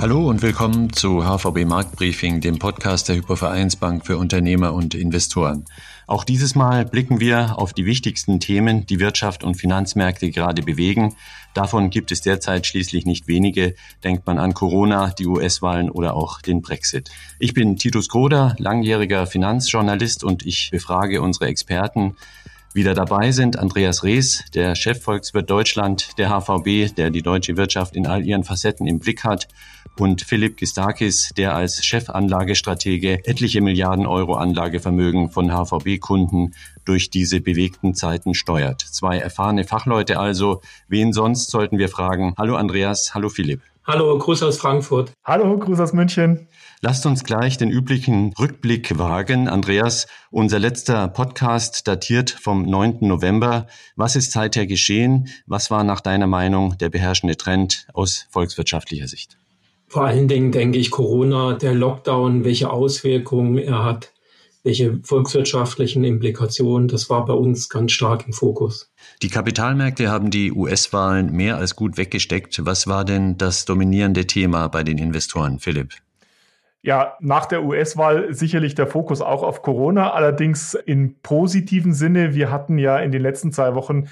Hallo und willkommen zu HVB Marktbriefing, dem Podcast der Hypovereinsbank für Unternehmer und Investoren. Auch dieses Mal blicken wir auf die wichtigsten Themen, die Wirtschaft und Finanzmärkte gerade bewegen. Davon gibt es derzeit schließlich nicht wenige. Denkt man an Corona, die US-Wahlen oder auch den Brexit. Ich bin Titus Groder, langjähriger Finanzjournalist und ich befrage unsere Experten wieder dabei sind Andreas Rees, der Chefvolkswirt Deutschland der HVB, der die deutsche Wirtschaft in all ihren Facetten im Blick hat, und Philipp Gistakis, der als Chefanlagestratege etliche Milliarden Euro Anlagevermögen von HVB-Kunden durch diese bewegten Zeiten steuert. Zwei erfahrene Fachleute also. Wen sonst sollten wir fragen? Hallo Andreas, hallo Philipp. Hallo, Gruß aus Frankfurt. Hallo, Gruß aus München. Lasst uns gleich den üblichen Rückblick wagen. Andreas, unser letzter Podcast datiert vom 9. November. Was ist seither geschehen? Was war nach deiner Meinung der beherrschende Trend aus volkswirtschaftlicher Sicht? Vor allen Dingen denke ich Corona, der Lockdown, welche Auswirkungen er hat, welche volkswirtschaftlichen Implikationen, das war bei uns ganz stark im Fokus. Die Kapitalmärkte haben die US-Wahlen mehr als gut weggesteckt. Was war denn das dominierende Thema bei den Investoren, Philipp? Ja, nach der US-Wahl sicherlich der Fokus auch auf Corona, allerdings in positiven Sinne. Wir hatten ja in den letzten zwei Wochen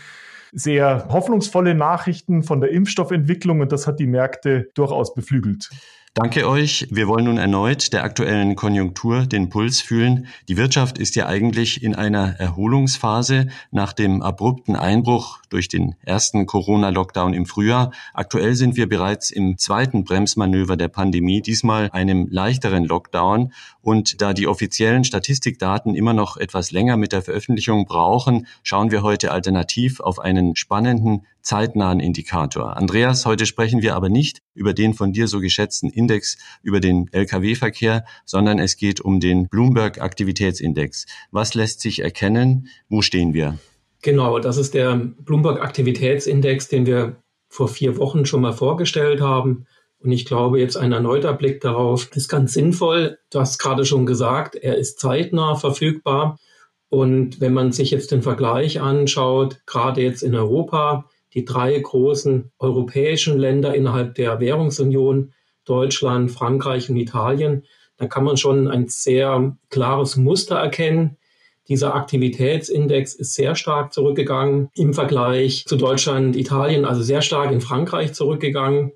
sehr hoffnungsvolle Nachrichten von der Impfstoffentwicklung und das hat die Märkte durchaus beflügelt. Danke euch. Wir wollen nun erneut der aktuellen Konjunktur den Puls fühlen. Die Wirtschaft ist ja eigentlich in einer Erholungsphase nach dem abrupten Einbruch durch den ersten Corona-Lockdown im Frühjahr. Aktuell sind wir bereits im zweiten Bremsmanöver der Pandemie, diesmal einem leichteren Lockdown. Und da die offiziellen Statistikdaten immer noch etwas länger mit der Veröffentlichung brauchen, schauen wir heute alternativ auf einen spannenden zeitnahen Indikator. Andreas, heute sprechen wir aber nicht über den von dir so geschätzten Index über den Lkw-Verkehr, sondern es geht um den Bloomberg Aktivitätsindex. Was lässt sich erkennen? Wo stehen wir? Genau, das ist der Bloomberg Aktivitätsindex, den wir vor vier Wochen schon mal vorgestellt haben. Und ich glaube, jetzt ein erneuter Blick darauf ist ganz sinnvoll. Du hast gerade schon gesagt, er ist zeitnah verfügbar. Und wenn man sich jetzt den Vergleich anschaut, gerade jetzt in Europa, die drei großen europäischen Länder innerhalb der Währungsunion, Deutschland, Frankreich und Italien, da kann man schon ein sehr klares Muster erkennen. Dieser Aktivitätsindex ist sehr stark zurückgegangen im Vergleich zu Deutschland, Italien, also sehr stark in Frankreich zurückgegangen.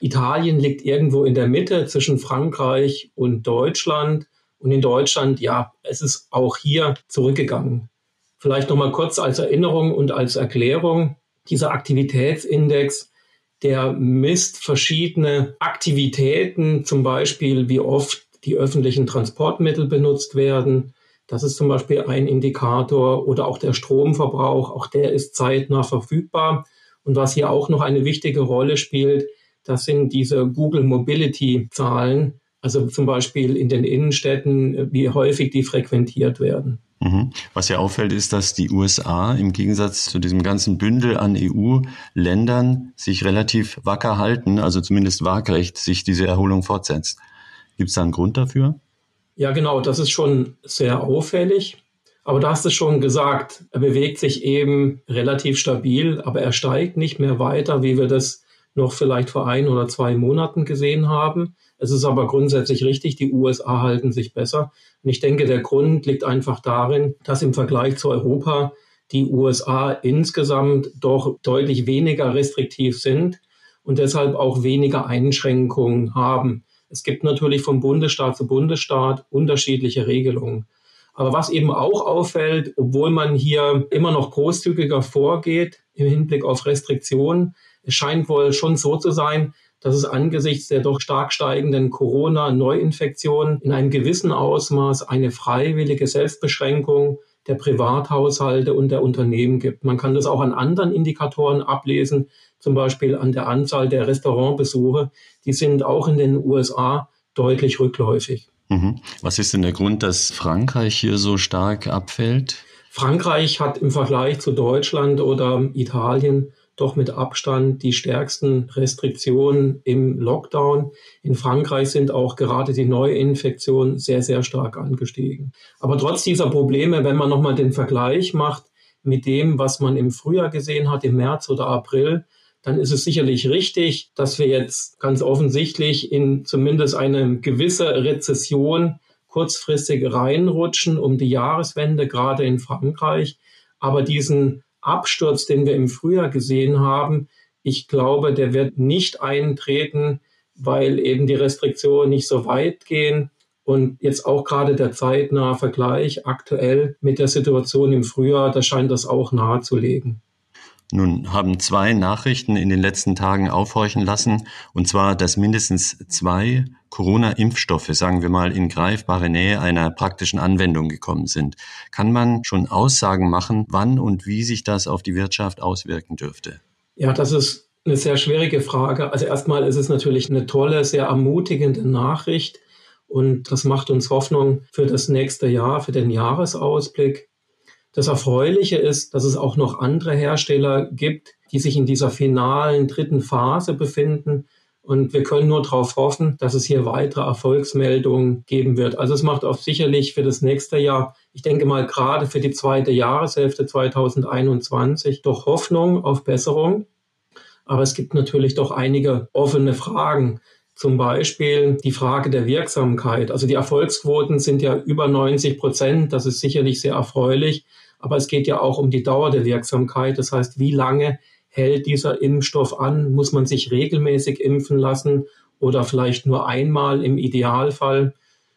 Italien liegt irgendwo in der Mitte zwischen Frankreich und Deutschland. Und in Deutschland, ja, es ist auch hier zurückgegangen. Vielleicht noch mal kurz als Erinnerung und als Erklärung dieser Aktivitätsindex, der misst verschiedene Aktivitäten, zum Beispiel wie oft die öffentlichen Transportmittel benutzt werden. Das ist zum Beispiel ein Indikator oder auch der Stromverbrauch, auch der ist zeitnah verfügbar. Und was hier auch noch eine wichtige Rolle spielt, das sind diese Google Mobility Zahlen, also zum Beispiel in den Innenstädten, wie häufig die frequentiert werden. Mhm. Was ja auffällt, ist, dass die USA im Gegensatz zu diesem ganzen Bündel an EU-Ländern sich relativ wacker halten, also zumindest waagrecht sich diese Erholung fortsetzt. Gibt es da einen Grund dafür? Ja, genau, das ist schon sehr auffällig. Aber du hast es schon gesagt, er bewegt sich eben relativ stabil, aber er steigt nicht mehr weiter, wie wir das noch vielleicht vor ein oder zwei Monaten gesehen haben. Es ist aber grundsätzlich richtig, die USA halten sich besser. Und ich denke, der Grund liegt einfach darin, dass im Vergleich zu Europa die USA insgesamt doch deutlich weniger restriktiv sind und deshalb auch weniger Einschränkungen haben. Es gibt natürlich vom Bundesstaat zu Bundesstaat unterschiedliche Regelungen. Aber was eben auch auffällt, obwohl man hier immer noch großzügiger vorgeht im Hinblick auf Restriktionen, es scheint wohl schon so zu sein, dass es angesichts der doch stark steigenden Corona-Neuinfektionen in einem gewissen Ausmaß eine freiwillige Selbstbeschränkung der Privathaushalte und der Unternehmen gibt. Man kann das auch an anderen Indikatoren ablesen, zum Beispiel an der Anzahl der Restaurantbesuche. Die sind auch in den USA deutlich rückläufig. Mhm. Was ist denn der Grund, dass Frankreich hier so stark abfällt? Frankreich hat im Vergleich zu Deutschland oder Italien doch mit Abstand die stärksten Restriktionen im Lockdown. In Frankreich sind auch gerade die Neuinfektionen sehr, sehr stark angestiegen. Aber trotz dieser Probleme, wenn man nochmal den Vergleich macht mit dem, was man im Frühjahr gesehen hat, im März oder April, dann ist es sicherlich richtig, dass wir jetzt ganz offensichtlich in zumindest eine gewisse Rezession kurzfristig reinrutschen um die Jahreswende, gerade in Frankreich. Aber diesen Absturz, den wir im Frühjahr gesehen haben, ich glaube, der wird nicht eintreten, weil eben die Restriktionen nicht so weit gehen. Und jetzt auch gerade der zeitnahe Vergleich aktuell mit der Situation im Frühjahr, da scheint das auch nahezulegen. Nun haben zwei Nachrichten in den letzten Tagen aufhorchen lassen, und zwar, dass mindestens zwei Corona-Impfstoffe, sagen wir mal, in greifbare Nähe einer praktischen Anwendung gekommen sind. Kann man schon Aussagen machen, wann und wie sich das auf die Wirtschaft auswirken dürfte? Ja, das ist eine sehr schwierige Frage. Also erstmal ist es natürlich eine tolle, sehr ermutigende Nachricht. Und das macht uns Hoffnung für das nächste Jahr, für den Jahresausblick. Das Erfreuliche ist, dass es auch noch andere Hersteller gibt, die sich in dieser finalen dritten Phase befinden. Und wir können nur darauf hoffen, dass es hier weitere Erfolgsmeldungen geben wird. Also es macht auch sicherlich für das nächste Jahr, ich denke mal gerade für die zweite Jahreshälfte 2021, doch Hoffnung auf Besserung. Aber es gibt natürlich doch einige offene Fragen. Zum Beispiel die Frage der Wirksamkeit. Also die Erfolgsquoten sind ja über 90 Prozent. Das ist sicherlich sehr erfreulich. Aber es geht ja auch um die Dauer der Wirksamkeit. Das heißt, wie lange hält dieser Impfstoff an? Muss man sich regelmäßig impfen lassen oder vielleicht nur einmal im Idealfall?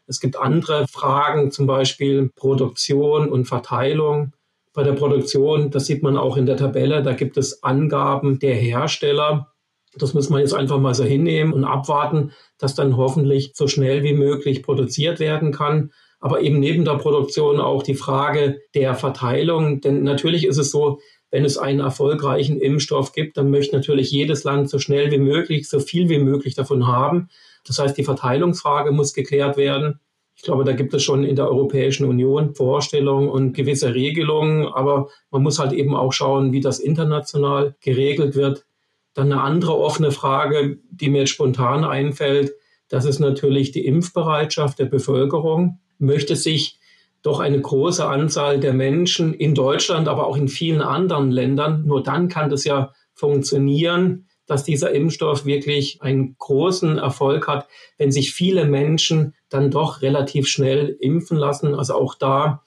Es gibt andere Fragen, zum Beispiel Produktion und Verteilung. Bei der Produktion, das sieht man auch in der Tabelle, da gibt es Angaben der Hersteller. Das muss man jetzt einfach mal so hinnehmen und abwarten, dass dann hoffentlich so schnell wie möglich produziert werden kann. Aber eben neben der Produktion auch die Frage der Verteilung. Denn natürlich ist es so, wenn es einen erfolgreichen Impfstoff gibt, dann möchte natürlich jedes Land so schnell wie möglich, so viel wie möglich davon haben. Das heißt, die Verteilungsfrage muss geklärt werden. Ich glaube, da gibt es schon in der Europäischen Union Vorstellungen und gewisse Regelungen, aber man muss halt eben auch schauen, wie das international geregelt wird. Dann eine andere offene Frage, die mir jetzt spontan einfällt, das ist natürlich die Impfbereitschaft der Bevölkerung. Möchte sich doch eine große Anzahl der Menschen in Deutschland, aber auch in vielen anderen Ländern, nur dann kann das ja funktionieren, dass dieser Impfstoff wirklich einen großen Erfolg hat, wenn sich viele Menschen dann doch relativ schnell impfen lassen. Also auch da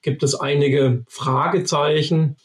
gibt es einige Fragezeichen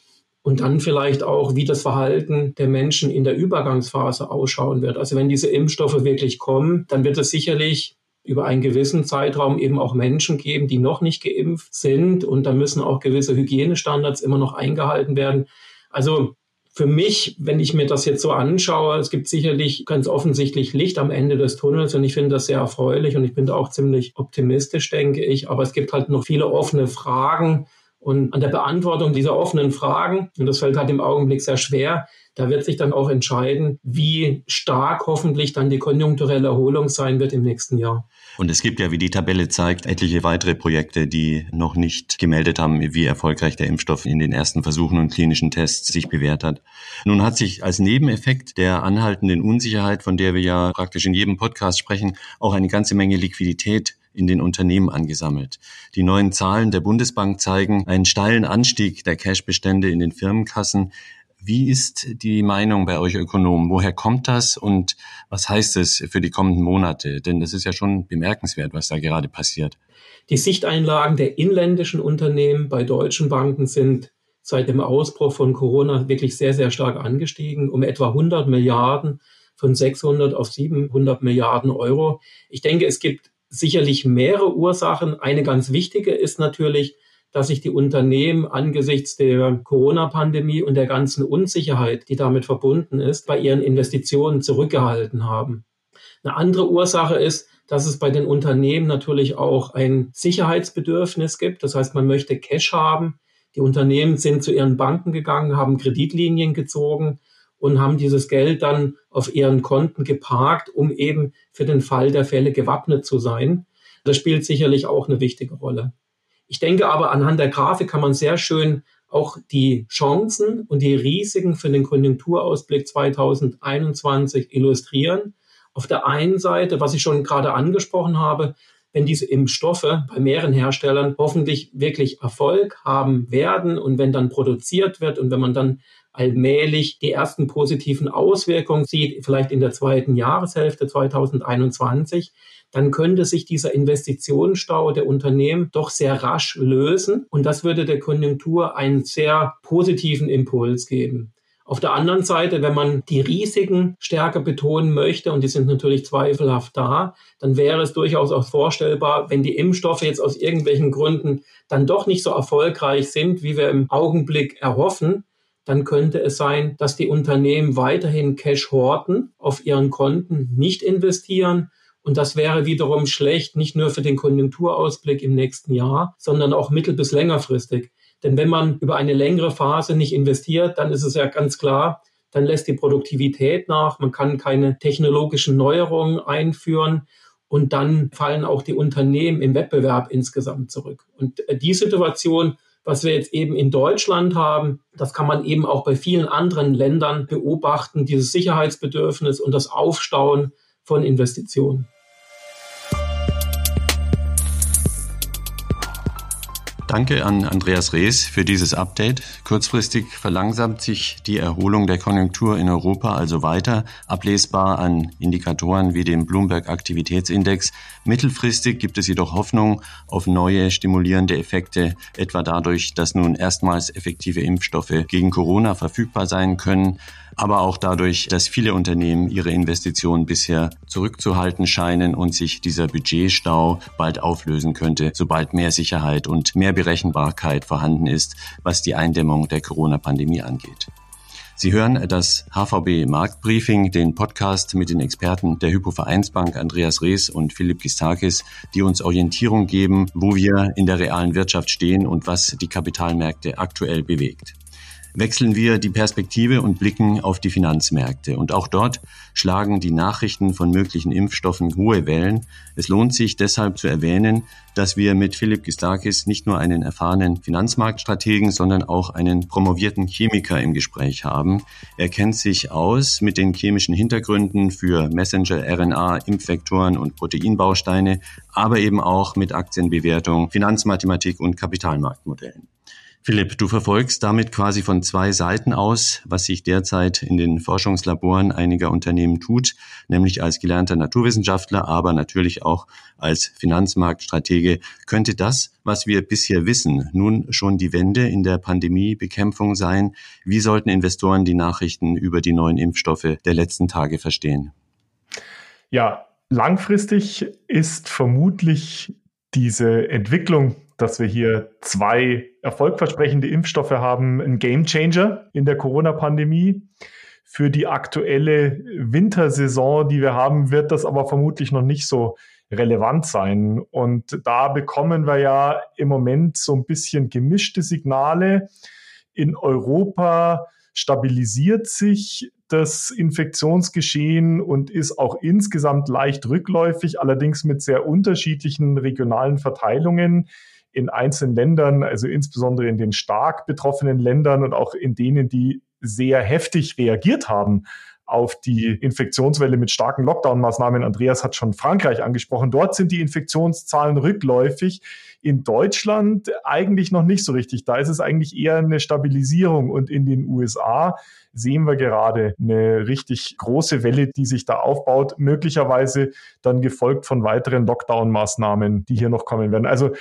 und dann vielleicht auch, wie das Verhalten der Menschen in der Übergangsphase ausschauen wird. Also wenn diese Impfstoffe wirklich kommen, dann wird es sicherlich über einen gewissen Zeitraum eben auch Menschen geben, die noch nicht geimpft sind und da müssen auch gewisse Hygienestandards immer noch eingehalten werden. Also für mich, wenn ich mir das jetzt so anschaue, es gibt sicherlich ganz offensichtlich Licht am Ende des Tunnels und ich finde das sehr erfreulich und ich bin da auch ziemlich optimistisch, denke ich. Aber es gibt halt noch viele offene Fragen und an der Beantwortung dieser offenen Fragen, und das fällt halt im Augenblick sehr schwer, da wird sich dann auch entscheiden, wie stark hoffentlich dann die konjunkturelle Erholung sein wird im nächsten Jahr. Und es gibt ja, wie die Tabelle zeigt, etliche weitere Projekte, die noch nicht gemeldet haben, wie erfolgreich der Impfstoff in den ersten Versuchen und klinischen Tests sich bewährt hat. Nun hat sich als Nebeneffekt der anhaltenden Unsicherheit, von der wir ja praktisch in jedem Podcast sprechen, auch eine ganze Menge Liquidität in den Unternehmen angesammelt. Die neuen Zahlen der Bundesbank zeigen einen steilen Anstieg der Cashbestände in den Firmenkassen. Wie ist die Meinung bei euch Ökonomen? Woher kommt das und was heißt es für die kommenden Monate? Denn das ist ja schon bemerkenswert, was da gerade passiert. Die Sichteinlagen der inländischen Unternehmen bei deutschen Banken sind seit dem Ausbruch von Corona wirklich sehr, sehr stark angestiegen, um etwa 100 Milliarden von 600 auf 700 Milliarden Euro. Ich denke, es gibt sicherlich mehrere Ursachen. Eine ganz wichtige ist natürlich, dass sich die Unternehmen angesichts der Corona-Pandemie und der ganzen Unsicherheit, die damit verbunden ist, bei ihren Investitionen zurückgehalten haben. Eine andere Ursache ist, dass es bei den Unternehmen natürlich auch ein Sicherheitsbedürfnis gibt. Das heißt, man möchte Cash haben. Die Unternehmen sind zu ihren Banken gegangen, haben Kreditlinien gezogen und haben dieses Geld dann auf ihren Konten geparkt, um eben für den Fall der Fälle gewappnet zu sein. Das spielt sicherlich auch eine wichtige Rolle. Ich denke aber, anhand der Grafik kann man sehr schön auch die Chancen und die Risiken für den Konjunkturausblick 2021 illustrieren. Auf der einen Seite, was ich schon gerade angesprochen habe, wenn diese Impfstoffe bei mehreren Herstellern hoffentlich wirklich Erfolg haben werden und wenn dann produziert wird und wenn man dann allmählich die ersten positiven Auswirkungen sieht, vielleicht in der zweiten Jahreshälfte 2021, dann könnte sich dieser Investitionsstau der Unternehmen doch sehr rasch lösen und das würde der Konjunktur einen sehr positiven Impuls geben. Auf der anderen Seite, wenn man die Risiken stärker betonen möchte, und die sind natürlich zweifelhaft da, dann wäre es durchaus auch vorstellbar, wenn die Impfstoffe jetzt aus irgendwelchen Gründen dann doch nicht so erfolgreich sind, wie wir im Augenblick erhoffen, dann könnte es sein, dass die Unternehmen weiterhin Cash horten, auf ihren Konten nicht investieren. Und das wäre wiederum schlecht, nicht nur für den Konjunkturausblick im nächsten Jahr, sondern auch mittel- bis längerfristig. Denn wenn man über eine längere Phase nicht investiert, dann ist es ja ganz klar, dann lässt die Produktivität nach, man kann keine technologischen Neuerungen einführen und dann fallen auch die Unternehmen im Wettbewerb insgesamt zurück. Und äh, die Situation, was wir jetzt eben in Deutschland haben, das kann man eben auch bei vielen anderen Ländern beobachten, dieses Sicherheitsbedürfnis und das Aufstauen von Investitionen. Danke an Andreas Rees für dieses Update. Kurzfristig verlangsamt sich die Erholung der Konjunktur in Europa also weiter, ablesbar an Indikatoren wie dem Bloomberg Aktivitätsindex. Mittelfristig gibt es jedoch Hoffnung auf neue stimulierende Effekte, etwa dadurch, dass nun erstmals effektive Impfstoffe gegen Corona verfügbar sein können aber auch dadurch, dass viele Unternehmen ihre Investitionen bisher zurückzuhalten scheinen und sich dieser Budgetstau bald auflösen könnte, sobald mehr Sicherheit und mehr Berechenbarkeit vorhanden ist, was die Eindämmung der Corona-Pandemie angeht. Sie hören das HVB Marktbriefing, den Podcast mit den Experten der Hypovereinsbank Andreas Rees und Philipp Gistakis, die uns Orientierung geben, wo wir in der realen Wirtschaft stehen und was die Kapitalmärkte aktuell bewegt wechseln wir die Perspektive und blicken auf die Finanzmärkte. Und auch dort schlagen die Nachrichten von möglichen Impfstoffen hohe Wellen. Es lohnt sich deshalb zu erwähnen, dass wir mit Philipp Gistakis nicht nur einen erfahrenen Finanzmarktstrategen, sondern auch einen promovierten Chemiker im Gespräch haben. Er kennt sich aus mit den chemischen Hintergründen für Messenger, RNA, Impfvektoren und Proteinbausteine, aber eben auch mit Aktienbewertung, Finanzmathematik und Kapitalmarktmodellen. Philipp, du verfolgst damit quasi von zwei Seiten aus, was sich derzeit in den Forschungslaboren einiger Unternehmen tut, nämlich als gelernter Naturwissenschaftler, aber natürlich auch als Finanzmarktstratege. Könnte das, was wir bisher wissen, nun schon die Wende in der Pandemiebekämpfung sein? Wie sollten Investoren die Nachrichten über die neuen Impfstoffe der letzten Tage verstehen? Ja, langfristig ist vermutlich diese Entwicklung dass wir hier zwei erfolgversprechende Impfstoffe haben, ein Gamechanger in der Corona-Pandemie. Für die aktuelle Wintersaison, die wir haben, wird das aber vermutlich noch nicht so relevant sein. Und da bekommen wir ja im Moment so ein bisschen gemischte Signale. In Europa stabilisiert sich das Infektionsgeschehen und ist auch insgesamt leicht rückläufig, allerdings mit sehr unterschiedlichen regionalen Verteilungen in einzelnen Ländern, also insbesondere in den stark betroffenen Ländern und auch in denen, die sehr heftig reagiert haben auf die Infektionswelle mit starken Lockdown-Maßnahmen. Andreas hat schon Frankreich angesprochen. Dort sind die Infektionszahlen rückläufig. In Deutschland eigentlich noch nicht so richtig. Da ist es eigentlich eher eine Stabilisierung. Und in den USA sehen wir gerade eine richtig große Welle, die sich da aufbaut, möglicherweise dann gefolgt von weiteren Lockdown-Maßnahmen, die hier noch kommen werden. Also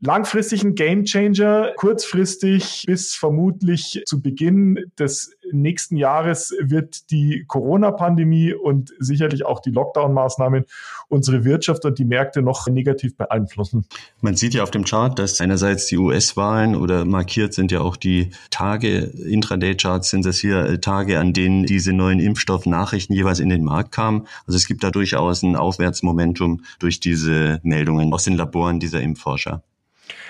langfristig ein Gamechanger, kurzfristig bis vermutlich zu Beginn des nächsten Jahres wird die Corona-Pandemie und sicherlich auch die Lockdown-Maßnahmen unsere Wirtschaft und die Märkte noch negativ beeinflussen. Man sieht ja auf dem Chart, dass einerseits die US-Wahlen oder markiert sind ja auch die Tage, Intraday-Charts sind das hier äh, Tage, an denen diese neuen Impfstoffnachrichten jeweils in den Markt kamen. Also es gibt da durchaus ein Aufwärtsmomentum durch diese Meldungen aus den Laboren dieser Impfforscher.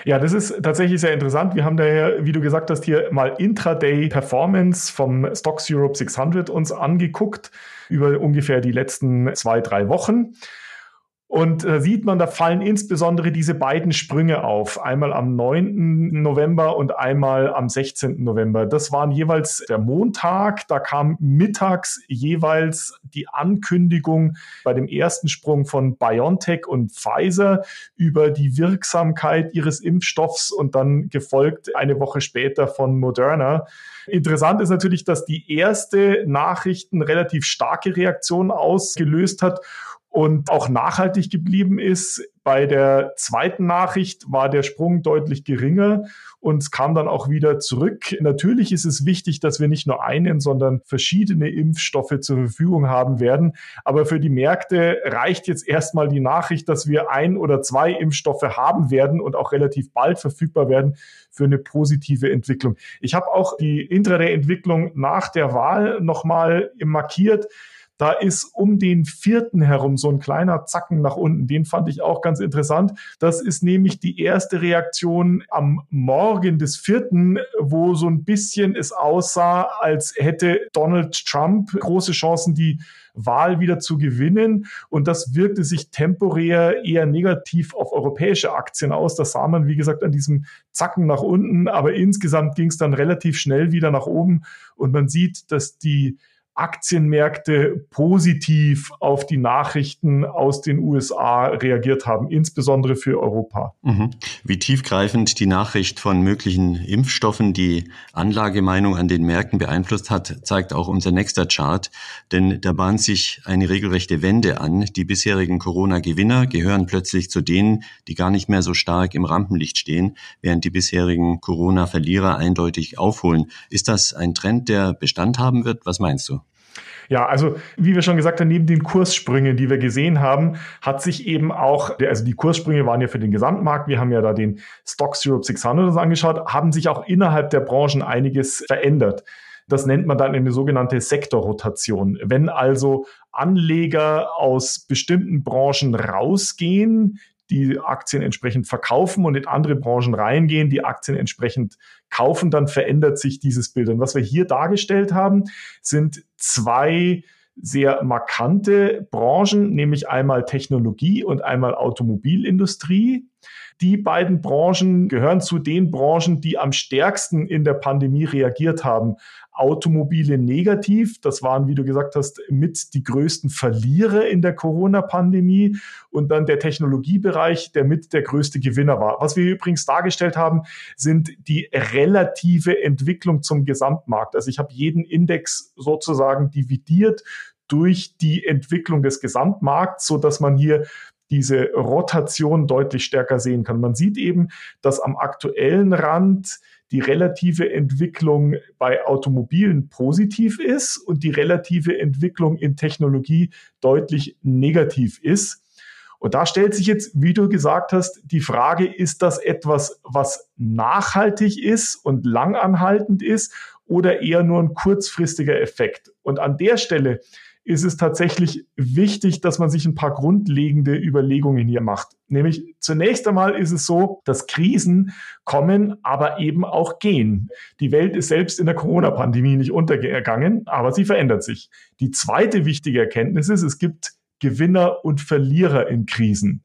Ja, das ist tatsächlich sehr interessant. Wir haben daher, wie du gesagt hast, hier mal Intraday Performance vom Stocks Europe 600 uns angeguckt über ungefähr die letzten zwei, drei Wochen. Und da sieht man, da fallen insbesondere diese beiden Sprünge auf. Einmal am 9. November und einmal am 16. November. Das waren jeweils der Montag. Da kam mittags jeweils die Ankündigung bei dem ersten Sprung von BioNTech und Pfizer über die Wirksamkeit ihres Impfstoffs und dann gefolgt eine Woche später von Moderna. Interessant ist natürlich, dass die erste Nachricht eine relativ starke Reaktion ausgelöst hat und auch nachhaltig geblieben ist. Bei der zweiten Nachricht war der Sprung deutlich geringer und es kam dann auch wieder zurück. Natürlich ist es wichtig, dass wir nicht nur einen, sondern verschiedene Impfstoffe zur Verfügung haben werden. Aber für die Märkte reicht jetzt erstmal die Nachricht, dass wir ein oder zwei Impfstoffe haben werden und auch relativ bald verfügbar werden für eine positive Entwicklung. Ich habe auch die Intraday-Entwicklung nach der Wahl nochmal markiert. Da ist um den vierten herum so ein kleiner Zacken nach unten. Den fand ich auch ganz interessant. Das ist nämlich die erste Reaktion am Morgen des vierten, wo so ein bisschen es aussah, als hätte Donald Trump große Chancen, die Wahl wieder zu gewinnen. Und das wirkte sich temporär eher negativ auf europäische Aktien aus. Das sah man, wie gesagt, an diesem Zacken nach unten. Aber insgesamt ging es dann relativ schnell wieder nach oben. Und man sieht, dass die Aktienmärkte positiv auf die Nachrichten aus den USA reagiert haben, insbesondere für Europa. Mhm. Wie tiefgreifend die Nachricht von möglichen Impfstoffen die Anlagemeinung an den Märkten beeinflusst hat, zeigt auch unser nächster Chart. Denn da bahnt sich eine regelrechte Wende an. Die bisherigen Corona-Gewinner gehören plötzlich zu denen, die gar nicht mehr so stark im Rampenlicht stehen, während die bisherigen Corona-Verlierer eindeutig aufholen. Ist das ein Trend, der Bestand haben wird? Was meinst du? Ja, also wie wir schon gesagt haben, neben den Kurssprüngen, die wir gesehen haben, hat sich eben auch, also die Kurssprünge waren ja für den Gesamtmarkt, wir haben ja da den Stocks Europe 600 uns angeschaut, haben sich auch innerhalb der Branchen einiges verändert. Das nennt man dann eine sogenannte Sektorrotation. Wenn also Anleger aus bestimmten Branchen rausgehen, die Aktien entsprechend verkaufen und in andere Branchen reingehen, die Aktien entsprechend kaufen, dann verändert sich dieses Bild. Und was wir hier dargestellt haben, sind zwei sehr markante Branchen, nämlich einmal Technologie und einmal Automobilindustrie. Die beiden Branchen gehören zu den Branchen, die am stärksten in der Pandemie reagiert haben. Automobile negativ, das waren, wie du gesagt hast, mit die größten Verlierer in der Corona-Pandemie und dann der Technologiebereich, der mit der größte Gewinner war. Was wir übrigens dargestellt haben, sind die relative Entwicklung zum Gesamtmarkt. Also ich habe jeden Index sozusagen dividiert durch die Entwicklung des Gesamtmarkts, so dass man hier diese Rotation deutlich stärker sehen kann. Man sieht eben, dass am aktuellen Rand die relative Entwicklung bei Automobilen positiv ist und die relative Entwicklung in Technologie deutlich negativ ist. Und da stellt sich jetzt, wie du gesagt hast, die Frage, ist das etwas, was nachhaltig ist und langanhaltend ist oder eher nur ein kurzfristiger Effekt? Und an der Stelle ist es tatsächlich wichtig, dass man sich ein paar grundlegende Überlegungen hier macht. Nämlich zunächst einmal ist es so, dass Krisen kommen, aber eben auch gehen. Die Welt ist selbst in der Corona-Pandemie nicht untergegangen, aber sie verändert sich. Die zweite wichtige Erkenntnis ist, es gibt Gewinner und Verlierer in Krisen.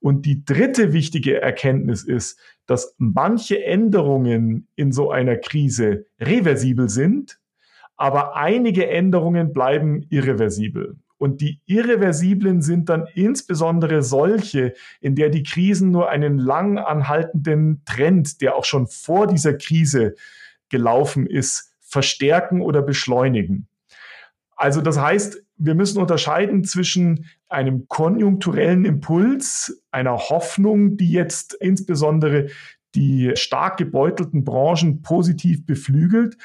Und die dritte wichtige Erkenntnis ist, dass manche Änderungen in so einer Krise reversibel sind aber einige Änderungen bleiben irreversibel. Und die irreversiblen sind dann insbesondere solche, in der die Krisen nur einen lang anhaltenden Trend, der auch schon vor dieser Krise gelaufen ist, verstärken oder beschleunigen. Also das heißt, wir müssen unterscheiden zwischen einem konjunkturellen Impuls, einer Hoffnung, die jetzt insbesondere die stark gebeutelten Branchen positiv beflügelt,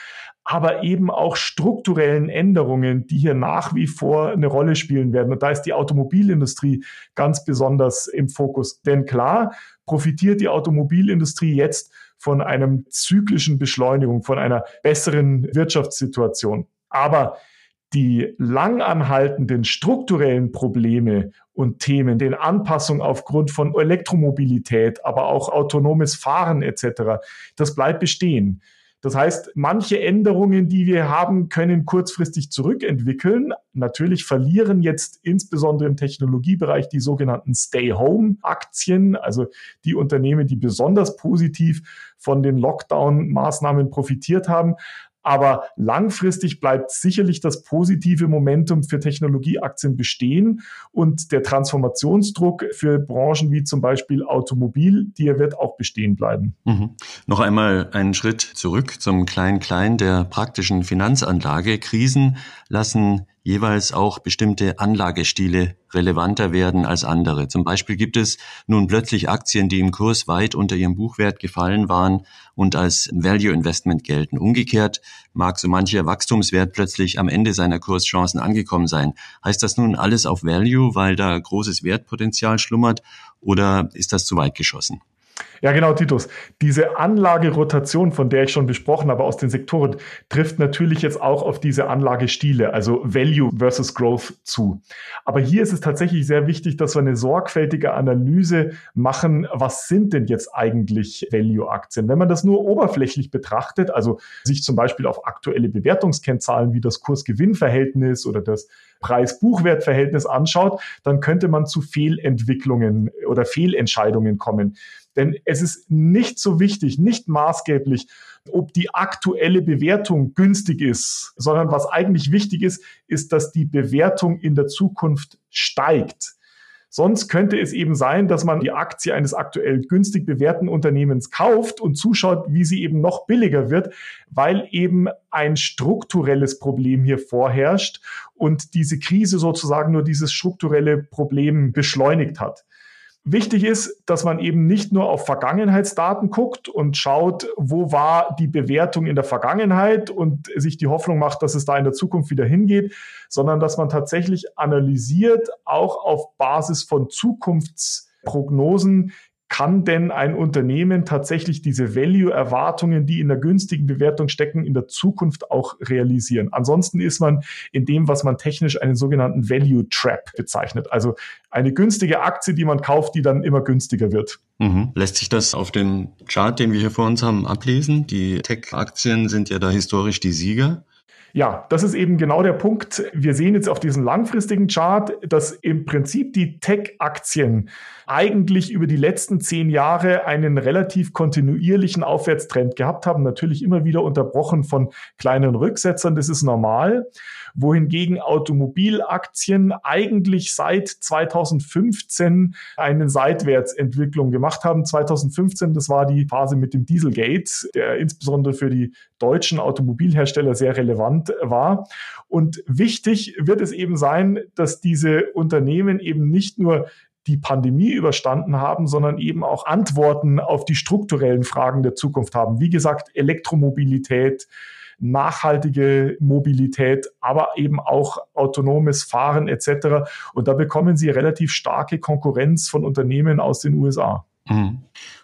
aber eben auch strukturellen Änderungen, die hier nach wie vor eine Rolle spielen werden. Und da ist die Automobilindustrie ganz besonders im Fokus. Denn klar, profitiert die Automobilindustrie jetzt von einem zyklischen Beschleunigung, von einer besseren Wirtschaftssituation. Aber die langanhaltenden strukturellen Probleme und Themen, den Anpassungen aufgrund von Elektromobilität, aber auch autonomes Fahren etc., das bleibt bestehen. Das heißt, manche Änderungen, die wir haben, können kurzfristig zurückentwickeln. Natürlich verlieren jetzt insbesondere im Technologiebereich die sogenannten Stay-Home-Aktien, also die Unternehmen, die besonders positiv von den Lockdown-Maßnahmen profitiert haben. Aber langfristig bleibt sicherlich das positive Momentum für Technologieaktien bestehen und der Transformationsdruck für Branchen wie zum Beispiel Automobil, der wird auch bestehen bleiben. Mhm. Noch einmal einen Schritt zurück zum Klein-Klein der praktischen Finanzanlage. Krisen lassen jeweils auch bestimmte Anlagestile relevanter werden als andere. Zum Beispiel gibt es nun plötzlich Aktien, die im Kurs weit unter ihrem Buchwert gefallen waren und als Value Investment gelten. Umgekehrt mag so mancher Wachstumswert plötzlich am Ende seiner Kurschancen angekommen sein. Heißt das nun alles auf Value, weil da großes Wertpotenzial schlummert oder ist das zu weit geschossen? Ja, genau, Titus. Diese Anlagerotation, von der ich schon besprochen habe aus den Sektoren, trifft natürlich jetzt auch auf diese Anlagestile, also Value versus Growth zu. Aber hier ist es tatsächlich sehr wichtig, dass wir eine sorgfältige Analyse machen, was sind denn jetzt eigentlich Value-Aktien? Wenn man das nur oberflächlich betrachtet, also sich zum Beispiel auf aktuelle Bewertungskennzahlen wie das Kurs-Gewinn-Verhältnis oder das Preis-Buchwert-Verhältnis anschaut, dann könnte man zu Fehlentwicklungen oder Fehlentscheidungen kommen. Denn es ist nicht so wichtig, nicht maßgeblich, ob die aktuelle Bewertung günstig ist, sondern was eigentlich wichtig ist, ist, dass die Bewertung in der Zukunft steigt. Sonst könnte es eben sein, dass man die Aktie eines aktuell günstig bewährten Unternehmens kauft und zuschaut, wie sie eben noch billiger wird, weil eben ein strukturelles Problem hier vorherrscht und diese Krise sozusagen nur dieses strukturelle Problem beschleunigt hat. Wichtig ist, dass man eben nicht nur auf Vergangenheitsdaten guckt und schaut, wo war die Bewertung in der Vergangenheit und sich die Hoffnung macht, dass es da in der Zukunft wieder hingeht, sondern dass man tatsächlich analysiert, auch auf Basis von Zukunftsprognosen, kann denn ein Unternehmen tatsächlich diese Value-Erwartungen, die in der günstigen Bewertung stecken, in der Zukunft auch realisieren? Ansonsten ist man in dem, was man technisch einen sogenannten Value Trap bezeichnet. Also eine günstige Aktie, die man kauft, die dann immer günstiger wird. Mhm. Lässt sich das auf dem Chart, den wir hier vor uns haben, ablesen? Die Tech-Aktien sind ja da historisch die Sieger. Ja, das ist eben genau der Punkt. Wir sehen jetzt auf diesem langfristigen Chart, dass im Prinzip die Tech-Aktien eigentlich über die letzten zehn Jahre einen relativ kontinuierlichen Aufwärtstrend gehabt haben. Natürlich immer wieder unterbrochen von kleinen Rücksetzern. Das ist normal wohingegen Automobilaktien eigentlich seit 2015 eine Seitwärtsentwicklung gemacht haben. 2015, das war die Phase mit dem Dieselgate, der insbesondere für die deutschen Automobilhersteller sehr relevant war. Und wichtig wird es eben sein, dass diese Unternehmen eben nicht nur die Pandemie überstanden haben, sondern eben auch Antworten auf die strukturellen Fragen der Zukunft haben. Wie gesagt, Elektromobilität, nachhaltige Mobilität, aber eben auch autonomes Fahren etc. Und da bekommen sie relativ starke Konkurrenz von Unternehmen aus den USA. Mhm.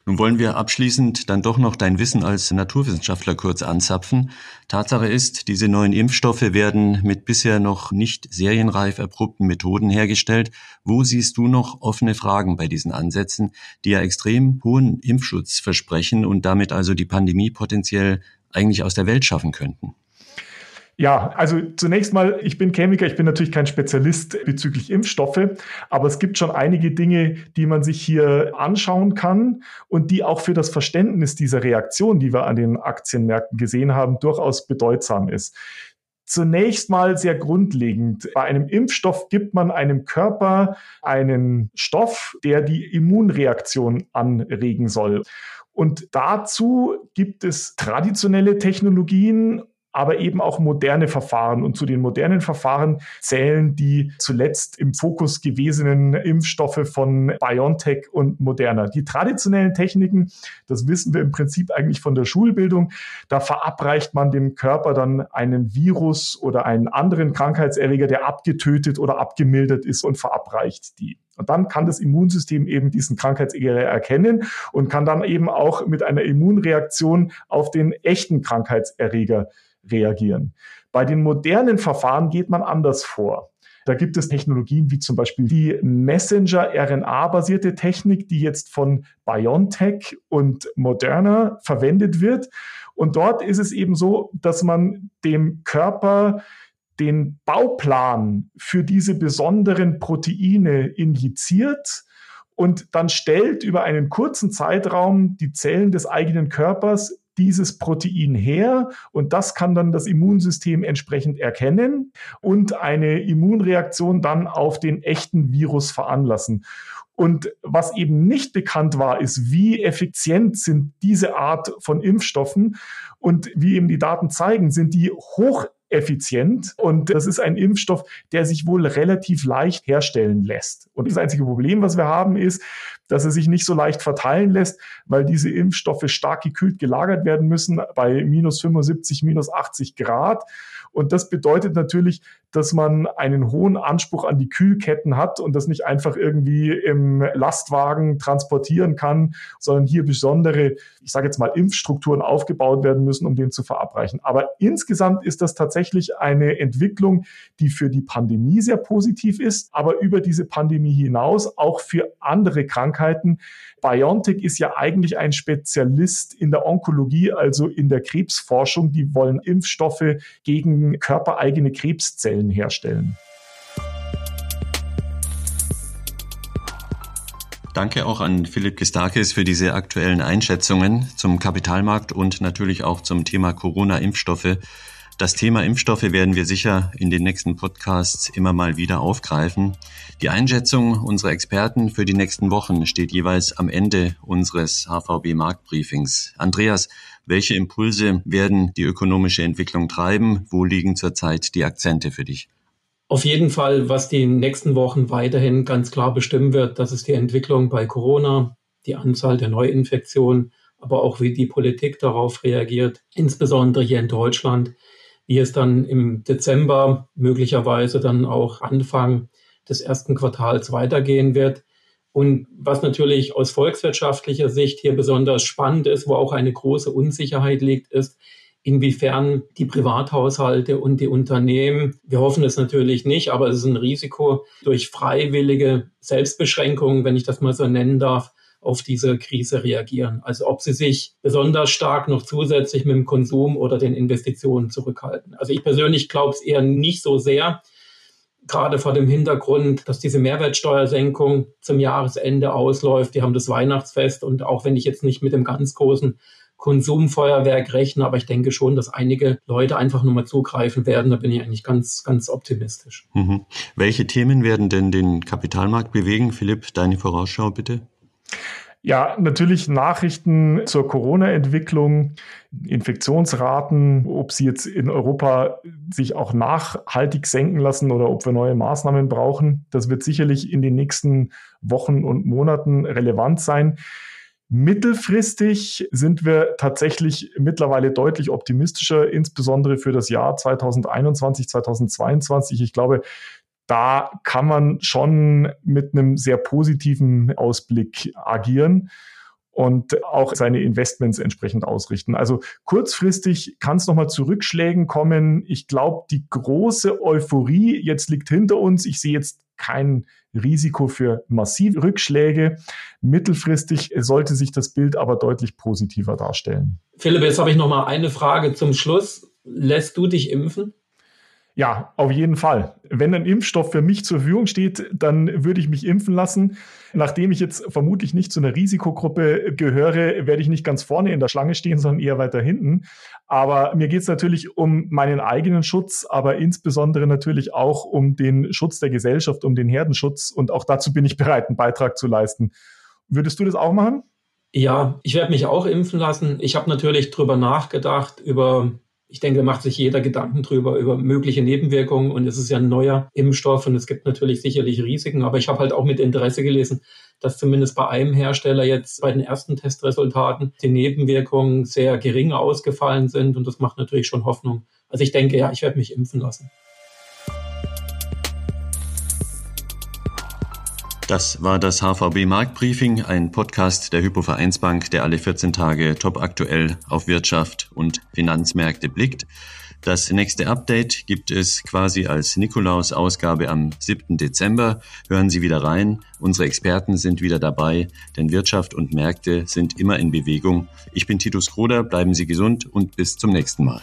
Nun wollen wir abschließend dann doch noch dein Wissen als Naturwissenschaftler kurz anzapfen. Tatsache ist, diese neuen Impfstoffe werden mit bisher noch nicht serienreif erprobten Methoden hergestellt. Wo siehst du noch offene Fragen bei diesen Ansätzen, die ja extrem hohen Impfschutz versprechen und damit also die Pandemie potenziell eigentlich aus der Welt schaffen könnten? Ja, also zunächst mal, ich bin Chemiker, ich bin natürlich kein Spezialist bezüglich Impfstoffe, aber es gibt schon einige Dinge, die man sich hier anschauen kann und die auch für das Verständnis dieser Reaktion, die wir an den Aktienmärkten gesehen haben, durchaus bedeutsam ist. Zunächst mal sehr grundlegend. Bei einem Impfstoff gibt man einem Körper einen Stoff, der die Immunreaktion anregen soll. Und dazu gibt es traditionelle Technologien aber eben auch moderne Verfahren. Und zu den modernen Verfahren zählen die zuletzt im Fokus gewesenen Impfstoffe von BioNTech und Moderna. Die traditionellen Techniken, das wissen wir im Prinzip eigentlich von der Schulbildung, da verabreicht man dem Körper dann einen Virus oder einen anderen Krankheitserreger, der abgetötet oder abgemildert ist und verabreicht die. Und dann kann das Immunsystem eben diesen Krankheitserreger erkennen und kann dann eben auch mit einer Immunreaktion auf den echten Krankheitserreger reagieren. Bei den modernen Verfahren geht man anders vor. Da gibt es Technologien wie zum Beispiel die Messenger-RNA-basierte Technik, die jetzt von BioNTech und Moderna verwendet wird. Und dort ist es eben so, dass man dem Körper den Bauplan für diese besonderen Proteine injiziert und dann stellt über einen kurzen Zeitraum die Zellen des eigenen Körpers dieses Protein her und das kann dann das Immunsystem entsprechend erkennen und eine Immunreaktion dann auf den echten Virus veranlassen. Und was eben nicht bekannt war, ist, wie effizient sind diese Art von Impfstoffen. Und wie eben die Daten zeigen, sind die hoch effizient und das ist ein Impfstoff, der sich wohl relativ leicht herstellen lässt. Und das einzige Problem, was wir haben, ist, dass er sich nicht so leicht verteilen lässt, weil diese Impfstoffe stark gekühlt gelagert werden müssen bei minus 75, minus 80 Grad. Und das bedeutet natürlich, dass man einen hohen Anspruch an die Kühlketten hat und das nicht einfach irgendwie im Lastwagen transportieren kann, sondern hier besondere, ich sage jetzt mal, Impfstrukturen aufgebaut werden müssen, um den zu verabreichen. Aber insgesamt ist das tatsächlich eine Entwicklung, die für die Pandemie sehr positiv ist, aber über diese Pandemie hinaus auch für andere Krankheiten. BioNTech ist ja eigentlich ein Spezialist in der Onkologie, also in der Krebsforschung. Die wollen Impfstoffe gegen körpereigene Krebszellen Zellen herstellen. Danke auch an Philipp Gistakis für diese aktuellen Einschätzungen zum Kapitalmarkt und natürlich auch zum Thema Corona-Impfstoffe. Das Thema Impfstoffe werden wir sicher in den nächsten Podcasts immer mal wieder aufgreifen. Die Einschätzung unserer Experten für die nächsten Wochen steht jeweils am Ende unseres HVB Marktbriefings. Andreas, welche Impulse werden die ökonomische Entwicklung treiben? Wo liegen zurzeit die Akzente für dich? Auf jeden Fall, was die nächsten Wochen weiterhin ganz klar bestimmen wird, das ist die Entwicklung bei Corona, die Anzahl der Neuinfektionen, aber auch wie die Politik darauf reagiert, insbesondere hier in Deutschland, wie es dann im Dezember möglicherweise dann auch Anfang des ersten Quartals weitergehen wird. Und was natürlich aus volkswirtschaftlicher Sicht hier besonders spannend ist, wo auch eine große Unsicherheit liegt, ist, inwiefern die Privathaushalte und die Unternehmen, wir hoffen es natürlich nicht, aber es ist ein Risiko, durch freiwillige Selbstbeschränkungen, wenn ich das mal so nennen darf, auf diese Krise reagieren. Also ob sie sich besonders stark noch zusätzlich mit dem Konsum oder den Investitionen zurückhalten. Also ich persönlich glaube es eher nicht so sehr, gerade vor dem Hintergrund, dass diese Mehrwertsteuersenkung zum Jahresende ausläuft. Die haben das Weihnachtsfest und auch wenn ich jetzt nicht mit dem ganz großen Konsumfeuerwerk rechne, aber ich denke schon, dass einige Leute einfach nur mal zugreifen werden. Da bin ich eigentlich ganz, ganz optimistisch. Mhm. Welche Themen werden denn den Kapitalmarkt bewegen? Philipp, deine Vorausschau bitte. Ja, natürlich Nachrichten zur Corona-Entwicklung, Infektionsraten, ob sie jetzt in Europa sich auch nachhaltig senken lassen oder ob wir neue Maßnahmen brauchen. Das wird sicherlich in den nächsten Wochen und Monaten relevant sein. Mittelfristig sind wir tatsächlich mittlerweile deutlich optimistischer, insbesondere für das Jahr 2021, 2022. Ich glaube, da kann man schon mit einem sehr positiven Ausblick agieren und auch seine Investments entsprechend ausrichten. Also kurzfristig kann es nochmal zu Rückschlägen kommen. Ich glaube, die große Euphorie jetzt liegt hinter uns. Ich sehe jetzt kein Risiko für massive Rückschläge. Mittelfristig sollte sich das Bild aber deutlich positiver darstellen. Philipp, jetzt habe ich noch mal eine Frage zum Schluss. Lässt du dich impfen? Ja, auf jeden Fall. Wenn ein Impfstoff für mich zur Verfügung steht, dann würde ich mich impfen lassen. Nachdem ich jetzt vermutlich nicht zu einer Risikogruppe gehöre, werde ich nicht ganz vorne in der Schlange stehen, sondern eher weiter hinten. Aber mir geht es natürlich um meinen eigenen Schutz, aber insbesondere natürlich auch um den Schutz der Gesellschaft, um den Herdenschutz. Und auch dazu bin ich bereit, einen Beitrag zu leisten. Würdest du das auch machen? Ja, ich werde mich auch impfen lassen. Ich habe natürlich drüber nachgedacht, über ich denke, macht sich jeder Gedanken drüber, über mögliche Nebenwirkungen. Und es ist ja ein neuer Impfstoff und es gibt natürlich sicherlich Risiken. Aber ich habe halt auch mit Interesse gelesen, dass zumindest bei einem Hersteller jetzt bei den ersten Testresultaten die Nebenwirkungen sehr gering ausgefallen sind. Und das macht natürlich schon Hoffnung. Also ich denke, ja, ich werde mich impfen lassen. Das war das HVB Marktbriefing, ein Podcast der Hypovereinsbank, der alle 14 Tage top aktuell auf Wirtschaft und Finanzmärkte blickt. Das nächste Update gibt es quasi als Nikolaus-Ausgabe am 7. Dezember. Hören Sie wieder rein. Unsere Experten sind wieder dabei, denn Wirtschaft und Märkte sind immer in Bewegung. Ich bin Titus Kroder, bleiben Sie gesund und bis zum nächsten Mal.